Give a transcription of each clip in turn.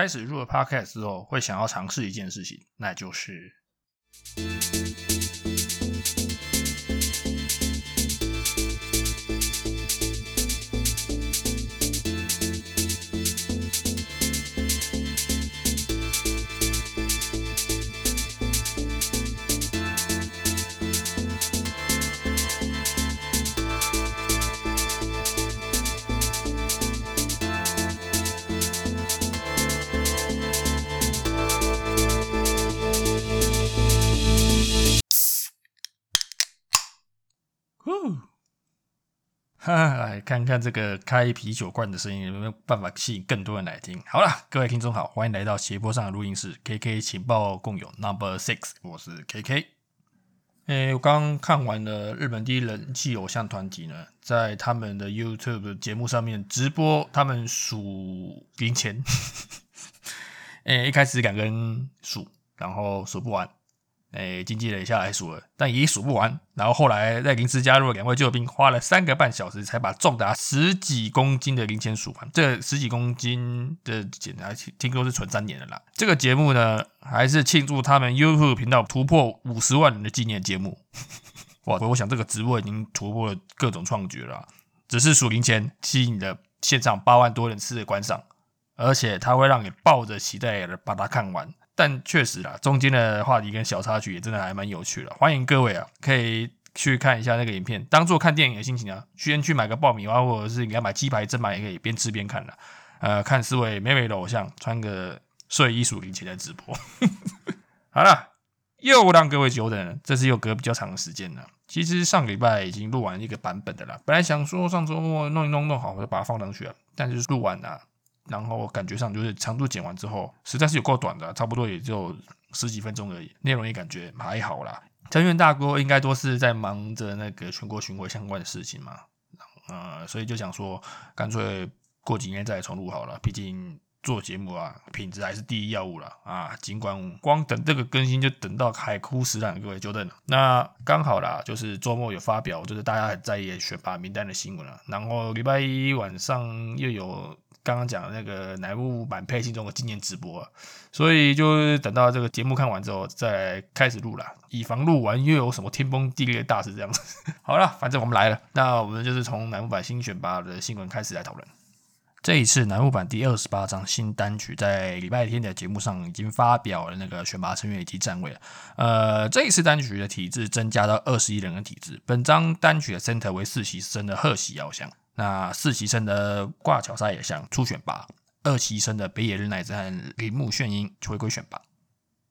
开始入了 podcast 之后，会想要尝试一件事情，那就是。哈来看看这个开啤酒罐的声音有没有办法吸引更多人来听。好了，各位听众好，欢迎来到斜坡上的录音室，KK 情报共有 Number Six，我是 KK。诶，我刚看完了日本第一人气偶像团体呢，在他们的 YouTube 节目上面直播，他们数零钱。诶，一开始两个人数，然后数不完。哎，经纪人下来数了，但也数不完。然后后来在临时加入了两位救兵，花了三个半小时才把重达十几公斤的零钱数完。这十几公斤的检查，听说是存三年的啦。这个节目呢，还是庆祝他们 YouTube 频道突破五十万人的纪念节目。哇，我想这个直播已经突破了各种创举了。只是数零钱，吸引了线上八万多人次的观赏，而且它会让你抱着期待的把它看完。但确实啦，中间的话题跟小插曲也真的还蛮有趣的。欢迎各位啊，可以去看一下那个影片，当做看电影的心情啊。先去买个爆米花，或者是你要买鸡排蒸嘛，也可以边吃边看的。呃，看四位美美的偶像穿个睡衣数零钱在直播。好了，又让各位久等了，这次又隔比较长的时间了。其实上礼拜已经录完一个版本的了，本来想说上周末弄一弄弄好，我就把它放上去了，但是录完了。然后感觉上就是长度剪完之后，实在是有够短的，差不多也就十几分钟而已，内容也感觉还好啦。成员大哥应该都是在忙着那个全国巡回相关的事情嘛，呃，所以就想说，干脆过几年再重录好了。毕竟做节目啊，品质还是第一要务了啊。尽管光等这个更新就等到海枯石烂，各位久等了。那刚好啦，就是周末有发表，就是大家很在意选拔名单的新闻了。然后礼拜一晚上又有。刚刚讲的那个乃木坂配信中的纪念直播，所以就等到这个节目看完之后再开始录了，以防录完又有什么天崩地裂的大事这样子。好了，反正我们来了，那我们就是从乃木坂新选拔的新闻开始来讨论。这一次乃木坂第二十八张新单曲在礼拜天的节目上已经发表了那个选拔成员以及站位了。呃，这一次单曲的体制增加到二十一人的体制，本张单曲的 center 为四喜生的贺喜遥香。那四期生的挂桥沙野香初选拔，二期生的北野日奈子和铃木炫音回归选拔。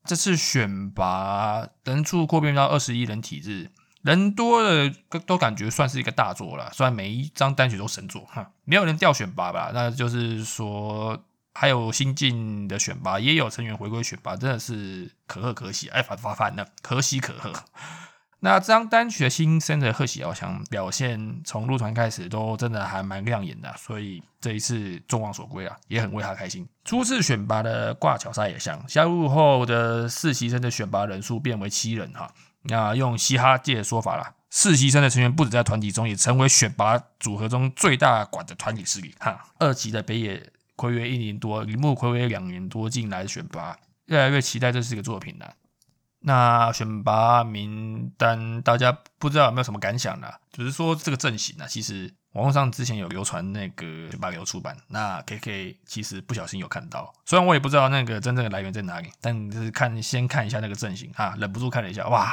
这次选拔人数扩编到二十一人体制，人多的都感觉算是一个大作了。虽然每一张单曲都神作，哈，没有人掉选拔吧？那就是说，还有新进的选拔，也有成员回归选拔，真的是可贺可喜，哎，反反反的，可喜可贺。那这张单曲的新生的贺喜遥香表现，从入团开始都真的还蛮亮眼的，所以这一次众望所归啊，也很为他开心。初次选拔的挂桥沙野香加入后的实习生的选拔人数变为七人哈。那用嘻哈界的说法啦，实习生的成员不止在团体中，也成为选拔组合中最大管的团体势力哈。二级的北野暌违一年多，铃木暌违两年多进来选拔，越来越期待这是一个作品了。那选拔名单，大家不知道有没有什么感想呢？就是说这个阵型呢，其实网络上之前有流传那个选拔流出版，那 K K 其实不小心有看到，虽然我也不知道那个真正的来源在哪里，但就是看先看一下那个阵型啊，忍不住看了一下，哇，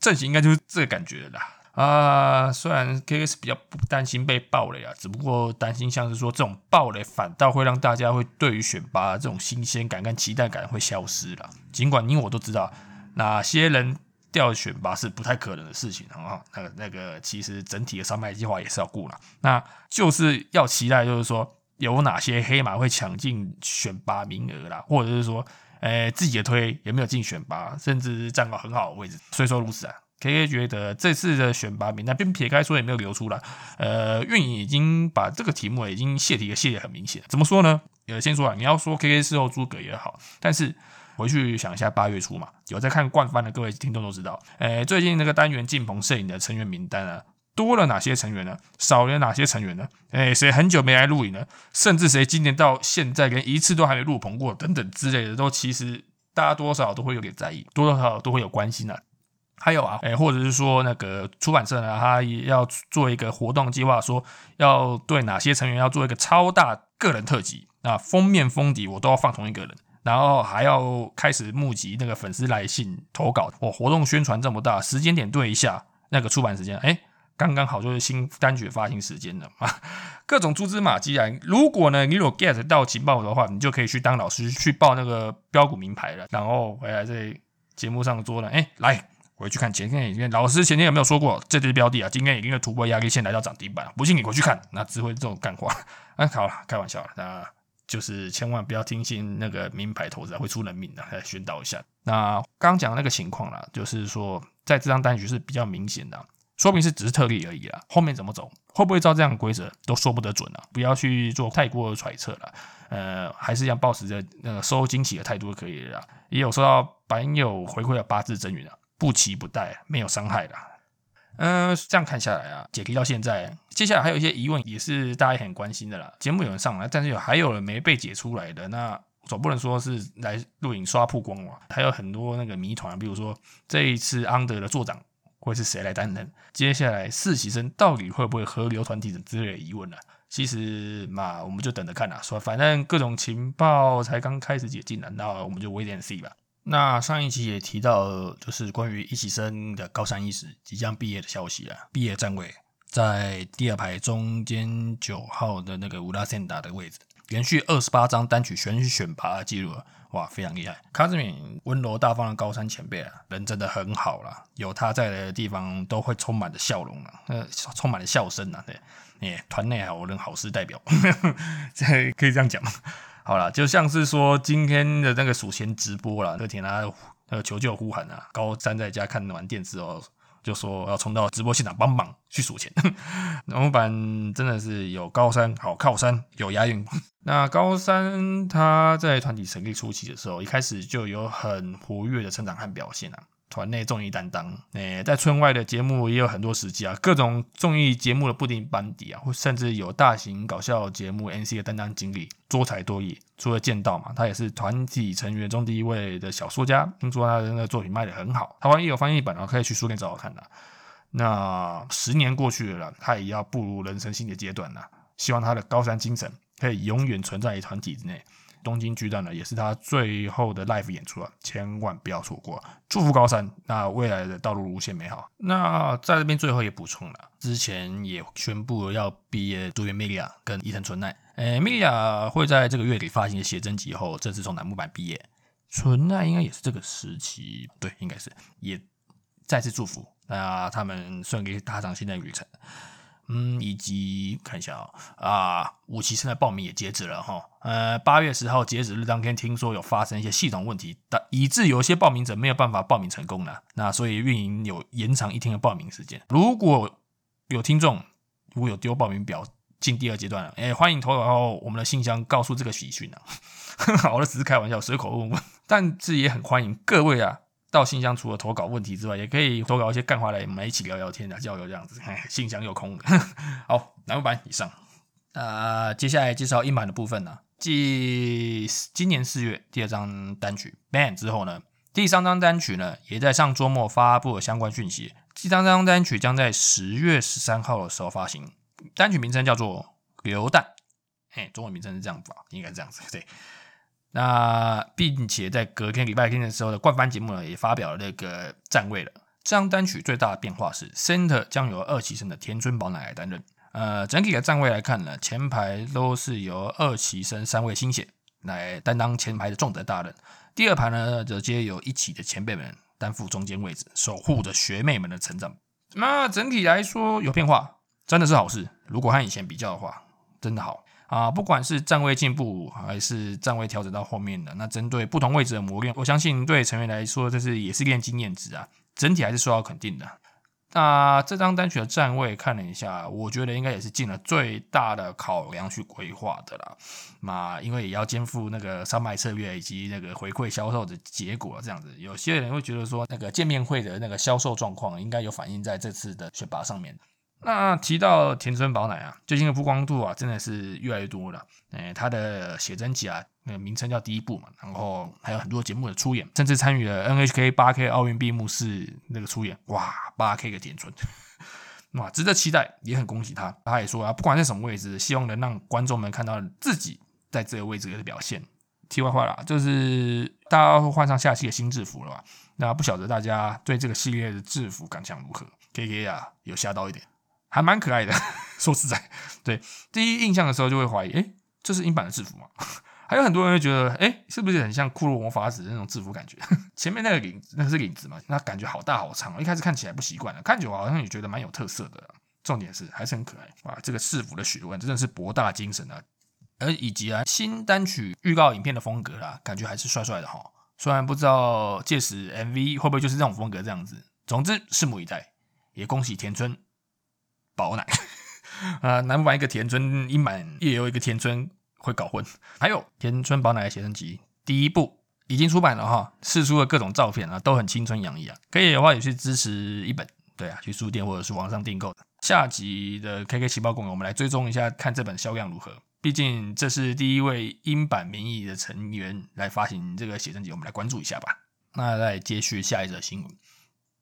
阵型应该就是这个感觉啦。啊。虽然 K K 是比较不担心被爆雷啊，只不过担心像是说这种爆雷反倒会让大家会对于选拔这种新鲜感跟期待感会消失了。尽管你我都知道。哪些人掉选拔是不太可能的事情啊？那个那个，其实整体的商卖计划也是要顾了。那就是要期待，就是说有哪些黑马会抢进选拔名额啦，或者是说，诶自己的推有没有进选拔，甚至站个很好的位置。虽说如此啊，K K 觉得这次的选拔名单，并撇开说也没有流出来，呃，运营已经把这个题目已经泄题的泄的很明显。怎么说呢？呃，先说啊，你要说 K K 事后诸葛也好，但是。回去想一下，八月初嘛，有在看惯番的各位听众都知道，诶，最近那个单元进棚摄影的成员名单啊，多了哪些成员呢？少了哪些成员呢？哎，谁很久没来录影了？甚至谁今年到现在连一次都还没录棚过，等等之类的，都其实大家多少都会有点在意，多多少少都会有关心的。还有啊，哎，或者是说那个出版社呢，他也要做一个活动计划，说要对哪些成员要做一个超大个人特辑，那封面封底我都要放同一个人，然后还要开始募集那个粉丝来信投稿。我活动宣传这么大，时间点对一下那个出版时间，哎。刚刚好就是新单曲发行时间了嘛，各种蛛丝马迹啊。如果呢你有 get 到情报的话，你就可以去当老师去报那个标股名牌了。然后回来在节目上说呢，哎，来回去看前天影片，老师前天有没有说过这只标的啊？今天已经突破压力线来到涨停板，不信你回去看，那只会这种干话。啊，好了，开玩笑了，那就是千万不要听信那个名牌投资会出人命的，来宣导一下。那刚讲的那个情况啦，就是说在这张单局是比较明显的。说明是只是特例而已啦，后面怎么走，会不会照这样的规则都说不得准啊！不要去做太过的揣测了，呃，还是要保持着那个收惊喜的态度就可以了。也有收到板友回馈的八字真云啊，不期不待，没有伤害的。嗯，这样看下来啊，解题到现在，接下来还有一些疑问也是大家很关心的啦。节目有人上来，但是有还有人没被解出来的，那总不能说是来录影刷曝光嘛？还有很多那个谜团，比如说这一次安德的座长。会是谁来担任？接下来实习生到底会不会合流团体的之类的疑问呢？其实嘛，我们就等着看啦。说反正各种情报才刚开始解禁呢，那我们就 wait and see 吧。那上一期也提到，就是关于一起生的高三一时即将毕业的消息啊。毕业站位在第二排中间九号的那个乌拉森达的位置，连续二十八张单曲全选拔记录了。哇，非常厉害！卡兹敏温柔大方的高山前辈啊，人真的很好啦，有他在的地方都会充满着笑容啊，呃，充满了笑声啊。对，哎，团内好人好事代表，这可以这样讲吗？好了，就像是说今天的那个数钱直播了，那天他那个求救呼喊啊，高山在家看完电视哦。就说要冲到直播现场帮忙去数钱，老板真的是有高山好靠山，有押韵。那高山他在团体成立初期的时候，一开始就有很活跃的成长和表现啊。团内综艺担当，诶，在村外的节目也有很多时机啊，各种综艺节目的不定班底啊，或甚至有大型搞笑节目 NC 的担当经历，多才多艺。除了剑道嘛，他也是团体成员中第一位的小说家，听说他的那个作品卖的很好，台湾也有翻译本啊，可以去书店找找看的。那十年过去了，他也要步入人生新的阶段了，希望他的高山精神可以永远存在于团体之内。东京巨蛋呢，也是他最后的 live 演出啊，千万不要错过！祝福高山，那未来的道路无限美好。那在这边最后也补充了，之前也宣布要毕业，杜元米利亚跟伊藤纯奈，诶，Milia 会在这个月底发行写真集后，正式从楠木板毕业。纯奈应该也是这个时期，对，应该是也再次祝福，那他们顺利踏上新的旅程。嗯，以及看一下啊，啊，武器现在报名也截止了哈，呃，八月十号截止日当天，听说有发生一些系统问题，但以致有些报名者没有办法报名成功了，那所以运营有延长一天的报名时间。如果有听众如果有丢报名表进第二阶段了，哎，欢迎投稿后我们的信箱，告诉这个喜讯啊。好了，只是开玩笑，随口问问，但是也很欢迎各位啊。到信箱除了投稿问题之外，也可以投稿一些干话来，我们一起聊聊天啊，交流这样子。信箱又空了。好，南木版以上。呃，接下来介绍英版的部分呢。继今年四月第二张单曲《Ban》之后呢，第三张单曲呢也在上周末发布了相关讯息。第三张单曲将在十月十三号的时候发行，单曲名称叫做《流弹》。哎，中文名称是这样子啊，应该这样子对。那并且在隔天礼拜天的时候的冠番节目呢，也发表了那个站位了。这张单曲最大的变化是，Center 将由二期生的田村宝乃来担任。呃，整体的站位来看呢，前排都是由二期生三位新血来担当前排的重责大任。第二排呢，则皆由一起的前辈们担负中间位置，守护着学妹们的成长。那整体来说有变化，真的是好事。如果和以前比较的话，真的好。啊，不管是站位进步还是站位调整到后面的，那针对不同位置的磨练，我相信对成员来说，这是也是练经验值啊，整体还是受到肯定的。那这张单曲的站位看了一下，我觉得应该也是尽了最大的考量去规划的啦。那因为也要肩负那个商卖策略以及那个回馈销售的结果，这样子，有些人会觉得说，那个见面会的那个销售状况应该有反映在这次的选拔上面。那提到田村宝乃啊，最近的曝光度啊，真的是越来越多了。诶，他的写真集啊，那个名称叫《第一部》嘛，然后还有很多节目的出演，甚至参与了 NHK 八 K 奥运闭幕式那个出演。哇，八 K 的田村，哇，值得期待，也很恭喜他。他也说啊，不管在什么位置，希望能让观众们看到自己在这个位置的表现。题外话啦，就是大家会换上下期的新制服了吧？那不晓得大家对这个系列的制服感想如何？K K 啊，有吓到一点。还蛮可爱的，说实在，对第一印象的时候就会怀疑，哎，这是英版的制服吗？还有很多人会觉得，哎，是不是很像骷髅魔法使那种制服感觉？前面那个领子，那是领子嘛？那感觉好大好长，一开始看起来不习惯了，看久了好像也觉得蛮有特色的。重点是还是很可爱哇！这个制服的学问真的是博大精深啊！而以及啊，新单曲预告影片的风格啦，感觉还是帅帅的哈。虽然不知道届时 MV 会不会就是这种风格这样子，总之拭目以待。也恭喜田村。宝奶啊，南版一个田村，英版也有一个田村会搞混。还有田村宝奶的写真集第一部已经出版了哈，试出了各种照片啊，都很青春洋溢啊。可以的话也去支持一本，对啊，去书店或者是网上订购的。下集的 KK 情报共我们来追踪一下，看这本销量如何。毕竟这是第一位英版名义的成员来发行这个写真集，我们来关注一下吧。那再接续下一则新闻。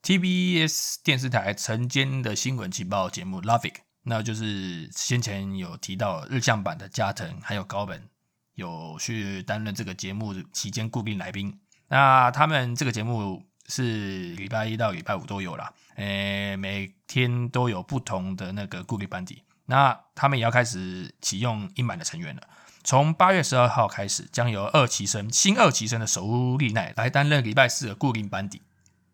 TBS 电视台曾经的新闻情报节目《Love It》，那就是先前有提到日向版的加藤还有高本有去担任这个节目期间固定来宾。那他们这个节目是礼拜一到礼拜五都有啦，诶，每天都有不同的那个固定班底。那他们也要开始启用英版的成员了，从八月十二号开始，将由二期生新二期生的守利奈来担任礼拜四的固定班底。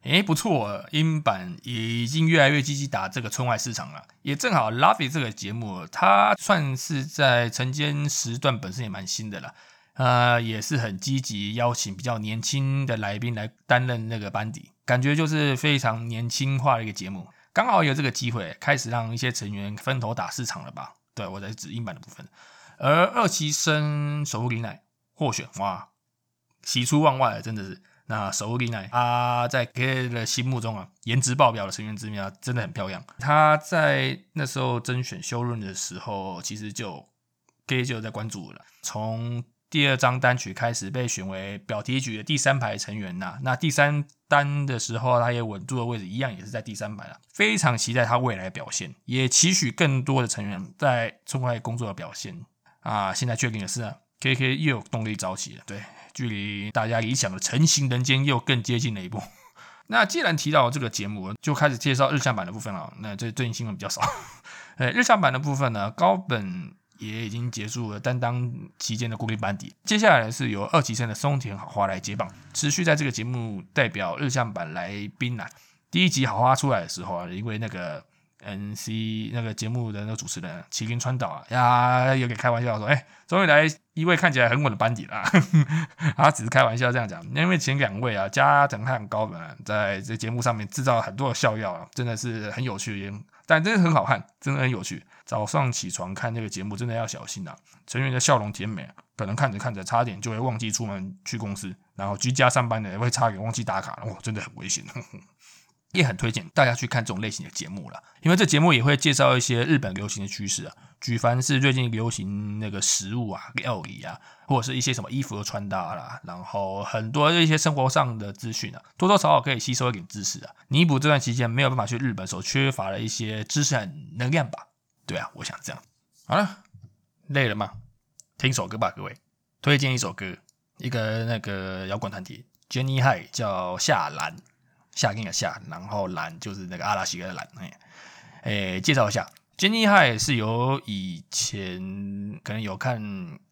哎，不错，英版已经越来越积极打这个村外市场了，也正好 Lovey 这个节目，它算是在晨间时段本身也蛮新的了，呃，也是很积极邀请比较年轻的来宾来担任那个班底，感觉就是非常年轻化的一个节目，刚好有这个机会开始让一些成员分头打市场了吧？对我在指英版的部分，而二期生守护林奈获选，哇，喜出望外，真的是。那守护丽奈，她在 K 的心目中啊，颜值爆表的成员之啊，真的很漂亮。她在那时候甄选修润的时候，其实就 K 就在关注了。从第二张单曲开始被选为表题曲的第三排成员呐。那第三单的时候，他也稳住的位置，一样也是在第三排了。非常期待他未来的表现，也期许更多的成员在中外工作的表现啊。现在确定的是，KK 又有动力早起了，对。距离大家理想的成型人间又更接近了一步。那既然提到这个节目，就开始介绍日向版的部分了。那这最近新闻比较少。呃，日向版的部分呢，高本也已经结束了担当期间的固定班底，接下来是由二级生的松田好花来接棒，持续在这个节目代表日向版来宾啊。第一集好花出来的时候啊，因为那个。N C 那个节目的那个主持人麒麟川岛啊呀，有点开玩笑说：“哎，终于来一位看起来很稳的班底了。”他只是开玩笑这样讲，因为前两位啊，加藤和高本在这节目上面制造很多的笑料啊，真的是很有趣，但真的很好看，真的很有趣。早上起床看这个节目，真的要小心啊！成员的笑容甜美，可能看着看着差点就会忘记出门去公司，然后居家上班的也会差点忘记打卡，哇，真的很危险。也很推荐大家去看这种类型的节目了，因为这节目也会介绍一些日本流行的趋势啊，举凡是最近流行那个食物啊、料理啊，或者是一些什么衣服的穿搭啦，然后很多一些生活上的资讯啊，多多少少可以吸收一点知识啊，弥补这段期间没有办法去日本所缺乏的一些知识和能量吧。对啊，我想这样。好了，累了吗？听首歌吧，各位，推荐一首歌，一个那个摇滚团体 Jenny High 叫夏兰。夏天的夏，然后蓝就是那个阿拉西的蓝。哎，诶，介绍一下 Jenny Hai 是由以前可能有看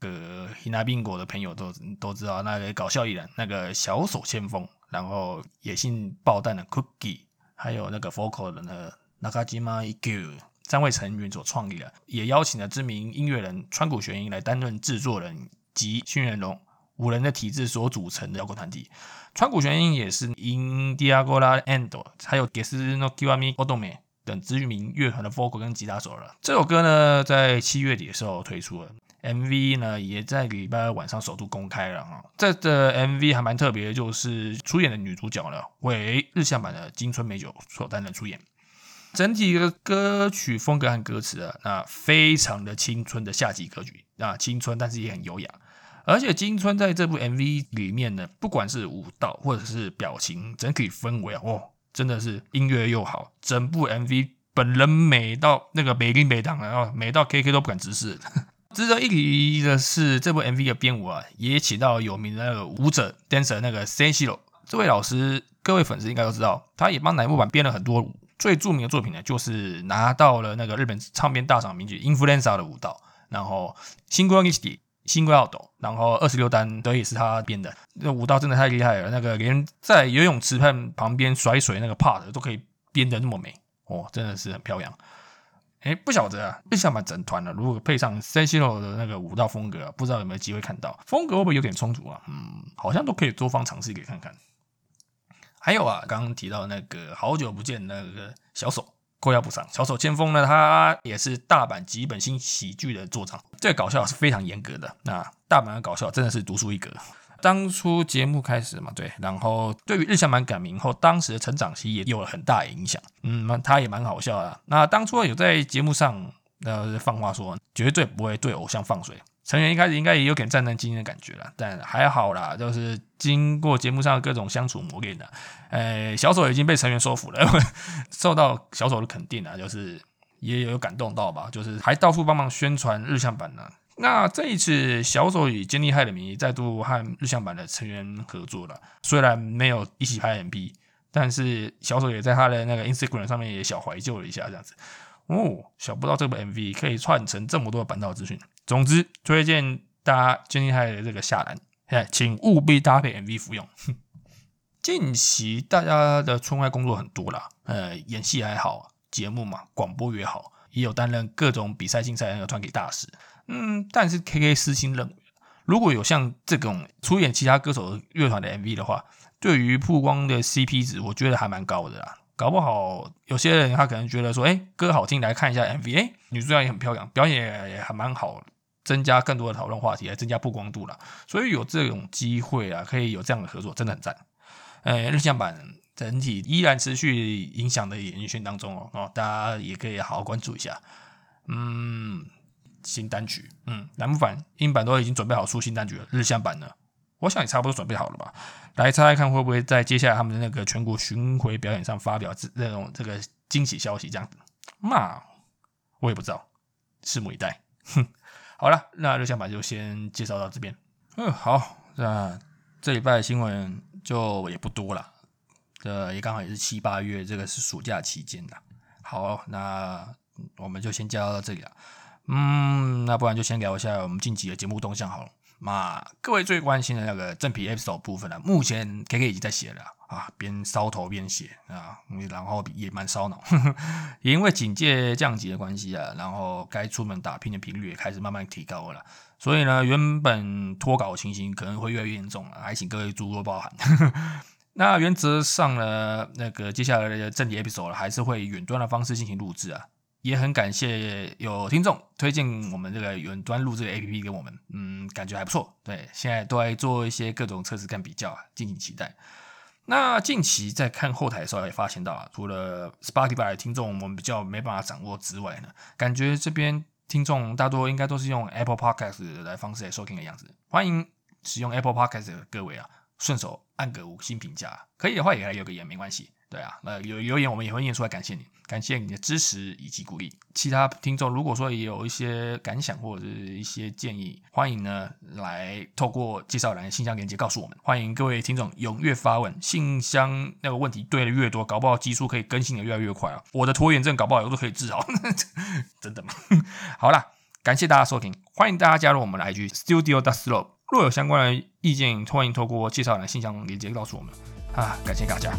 个 Hina Bingo 的朋友都都知道那个搞笑艺人，那个小手先锋，然后野性爆弹的 Cookie，还有那个 Focal 的那个 Nakajima Igu 三位成员所创立的，也邀请了知名音乐人川谷玄一来担任制作人及新人龙五人的体制所组成的摇滚团体。川谷玄英也是 Indiagola and 还有 GES NOKIWAMI Odome 等知名乐团的 vocal 跟吉他手了。这首歌呢，在七月底的时候推出了，MV 呢也在礼拜二晚上首度公开了啊。这的 MV 还蛮特别的，就是出演的女主角呢为日向版的金春美酒所担任出演。整体的歌曲风格和歌词啊，那非常的青春的夏季歌曲啊，青春但是也很优雅。而且金春在这部 MV 里面呢，不管是舞蹈或者是表情，整体氛围啊，哦，真的是音乐又好，整部 MV 本人美到那个美丽美当啊，美到 KK 都不敢直视。值得一提的是，这部 MV 的编舞啊，也请到有名的那个舞者 dancer 那个 Senshiro 这位老师，各位粉丝应该都知道，他也帮乃木坂编了很多。最著名的作品呢，就是拿到了那个日本唱片大赏名曲 Influenza 的舞蹈，然后新光新光奥斗，然后二十六单都也是他编的。那舞蹈真的太厉害了，那个连在游泳池畔旁边甩水那个 part 都可以编得那么美，哦，真的是很漂亮。哎，不晓得啊，日向版整团了，如果配上 Sensilo 的那个舞蹈风格，不知道有没有机会看到？风格会不会有点冲突啊？嗯，好像都可以多方尝试给看看。还有啊，刚刚提到那个好久不见那个小手，过要补偿小手千锋呢，他也是大阪吉本新喜剧的作长，这个搞笑是非常严格的。那大阪的搞笑真的是独树一格。当初节目开始嘛，对，然后对于日向版改名后，当时的成长期也有了很大影响。嗯，那他也蛮好笑的。那当初有在节目上呃放话说，绝对不会对偶像放水。成员一开始应该也有点战战兢兢的感觉了，但还好啦，就是经过节目上各种相处磨练的，呃，小手已经被成员说服了，受到小手的肯定啊，就是也有感动到吧，就是还到处帮忙宣传日向版呢。那这一次小手以坚利害的名义再度和日向版的成员合作了，虽然没有一起拍 MV，但是小手也在他的那个 Instagram 上面也小怀旧了一下，这样子。哦，想不到这部 MV 可以串成这么多的板道资讯。总之，推荐大家建议还的这个夏兰，哎，请务必搭配 MV 服用。近期大家的春外工作很多啦，呃，演戏还好，节目嘛，广播也好，也有担任各种比赛竞赛那个团给大使。嗯，但是 KK 私心认为，如果有像这种出演其他歌手乐团的 MV 的话，对于曝光的 CP 值，我觉得还蛮高的啦。搞不好有些人他可能觉得说，哎，歌好听，来看一下 MV，哎，女主角也很漂亮，表演也还蛮好，增加更多的讨论话题，来增加曝光度了。所以有这种机会啊，可以有这样的合作，真的很赞。哎，日向版整体依然持续影响的演艺圈当中哦，哦，大家也可以好好关注一下。嗯，新单曲，嗯，南木版、英版都已经准备好出新单曲了，日向版呢？我想也差不多准备好了吧，来猜猜看会不会在接下来他们的那个全国巡回表演上发表这那种这个惊喜消息这样子？那我也不知道，拭目以待。哼，好了，那热想版就先介绍到这边。嗯，好，那这礼拜的新闻就也不多了，这也刚好也是七八月，这个是暑假期间的。好，那我们就先介绍到这里了。嗯，那不然就先聊一下我们近期的节目动向好了。那各位最关心的那个正皮 episode 部分呢，目前 K K 已经在写了啊，边烧头边写啊，然后也蛮烧脑，也因为警戒降级的关系啊，然后该出门打拼的频率也开始慢慢提高了，所以呢，原本脱稿情形可能会越来越严重了，还请各位诸多包涵。那原则上呢，那个接下来的正题 episode 还是会远端的方式进行录制啊。也很感谢有听众推荐我们这个远端录制的 A P P 给我们，嗯，感觉还不错。对，现在都在做一些各种测试跟比较啊，敬请期待。那近期在看后台的时候也发现到啊，除了 Spotify 的听众我们比较没办法掌握之外呢，感觉这边听众大多应该都是用 Apple Podcast 来方式来收听的样子。欢迎使用 Apple Podcast 的各位啊，顺手按个五星评价，可以的话也来留个言没关系。对啊，那有留言我们也会念出来，感谢你，感谢你的支持以及鼓励。其他听众如果说也有一些感想或者是一些建议，欢迎呢来透过介绍栏信箱连接告诉我们。欢迎各位听众踊跃发问，信箱那个问题对的越多，搞不好基数可以更新的越来越快啊！我的拖延症搞不好有都可以治好，真的吗？好啦，感谢大家收听，欢迎大家加入我们的 IG Studio d s l o w 若有相关的意见，欢迎透过介绍栏信箱连接告诉我们啊！感谢大家。